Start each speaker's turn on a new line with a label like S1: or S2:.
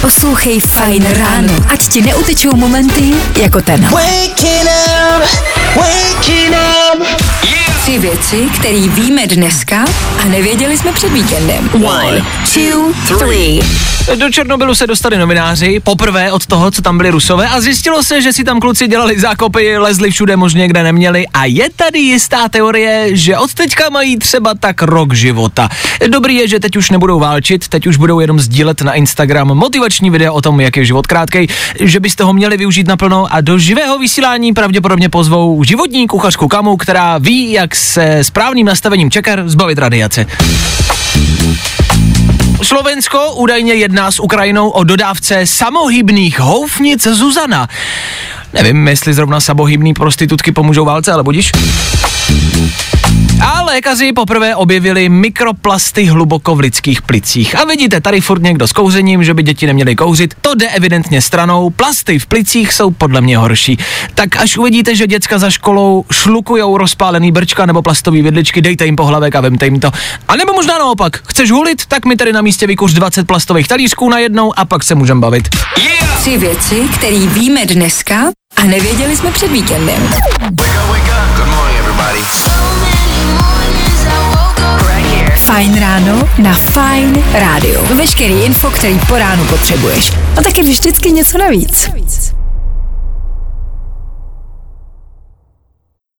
S1: Poslouchej Fajn ráno, ať ti neutečou momenty jako ten. Tři věci, které víme dneska a nevěděli jsme před víkendem. One, two, three.
S2: Do Černobylu se dostali novináři, poprvé od toho, co tam byli rusové a zjistilo se, že si tam kluci dělali zákopy, lezli všude možně, kde neměli a je tady jistá teorie, že od teďka mají třeba tak rok života. Dobrý je, že teď už nebudou válčit, teď už budou jenom sdílet na Instagram motivační video o tom, jak je život krátkej, že byste ho měli využít naplno a do živého vysílání pravděpodobně pozvou životní kuchařku Kamu, která ví, jak se správným nastavením čeker zbavit radiace. Slovensko údajně jedná s Ukrajinou o dodávce samohybných houfnic Zuzana. Nevím, jestli zrovna samohybný prostitutky pomůžou válce, ale budíš. Lékaři poprvé objevili mikroplasty hluboko v lidských plicích. A vidíte, tady furt někdo s kouřením, že by děti neměly kouřit, to jde evidentně stranou. Plasty v plicích jsou podle mě horší. Tak až uvidíte, že děcka za školou šlukujou rozpálený brčka nebo plastový vidličky, dejte jim pohlavek a vemte jim to. A nebo možná naopak, chceš hulit, tak mi tady na místě vykuř 20 plastových talířků najednou a pak se můžeme bavit.
S1: Yeah! Tři věci, které víme dneska a nevěděli jsme před víkendem. Fajn ráno na Fajn rádiu. Veškerý info, který po ránu potřebuješ. A taky vždycky něco navíc.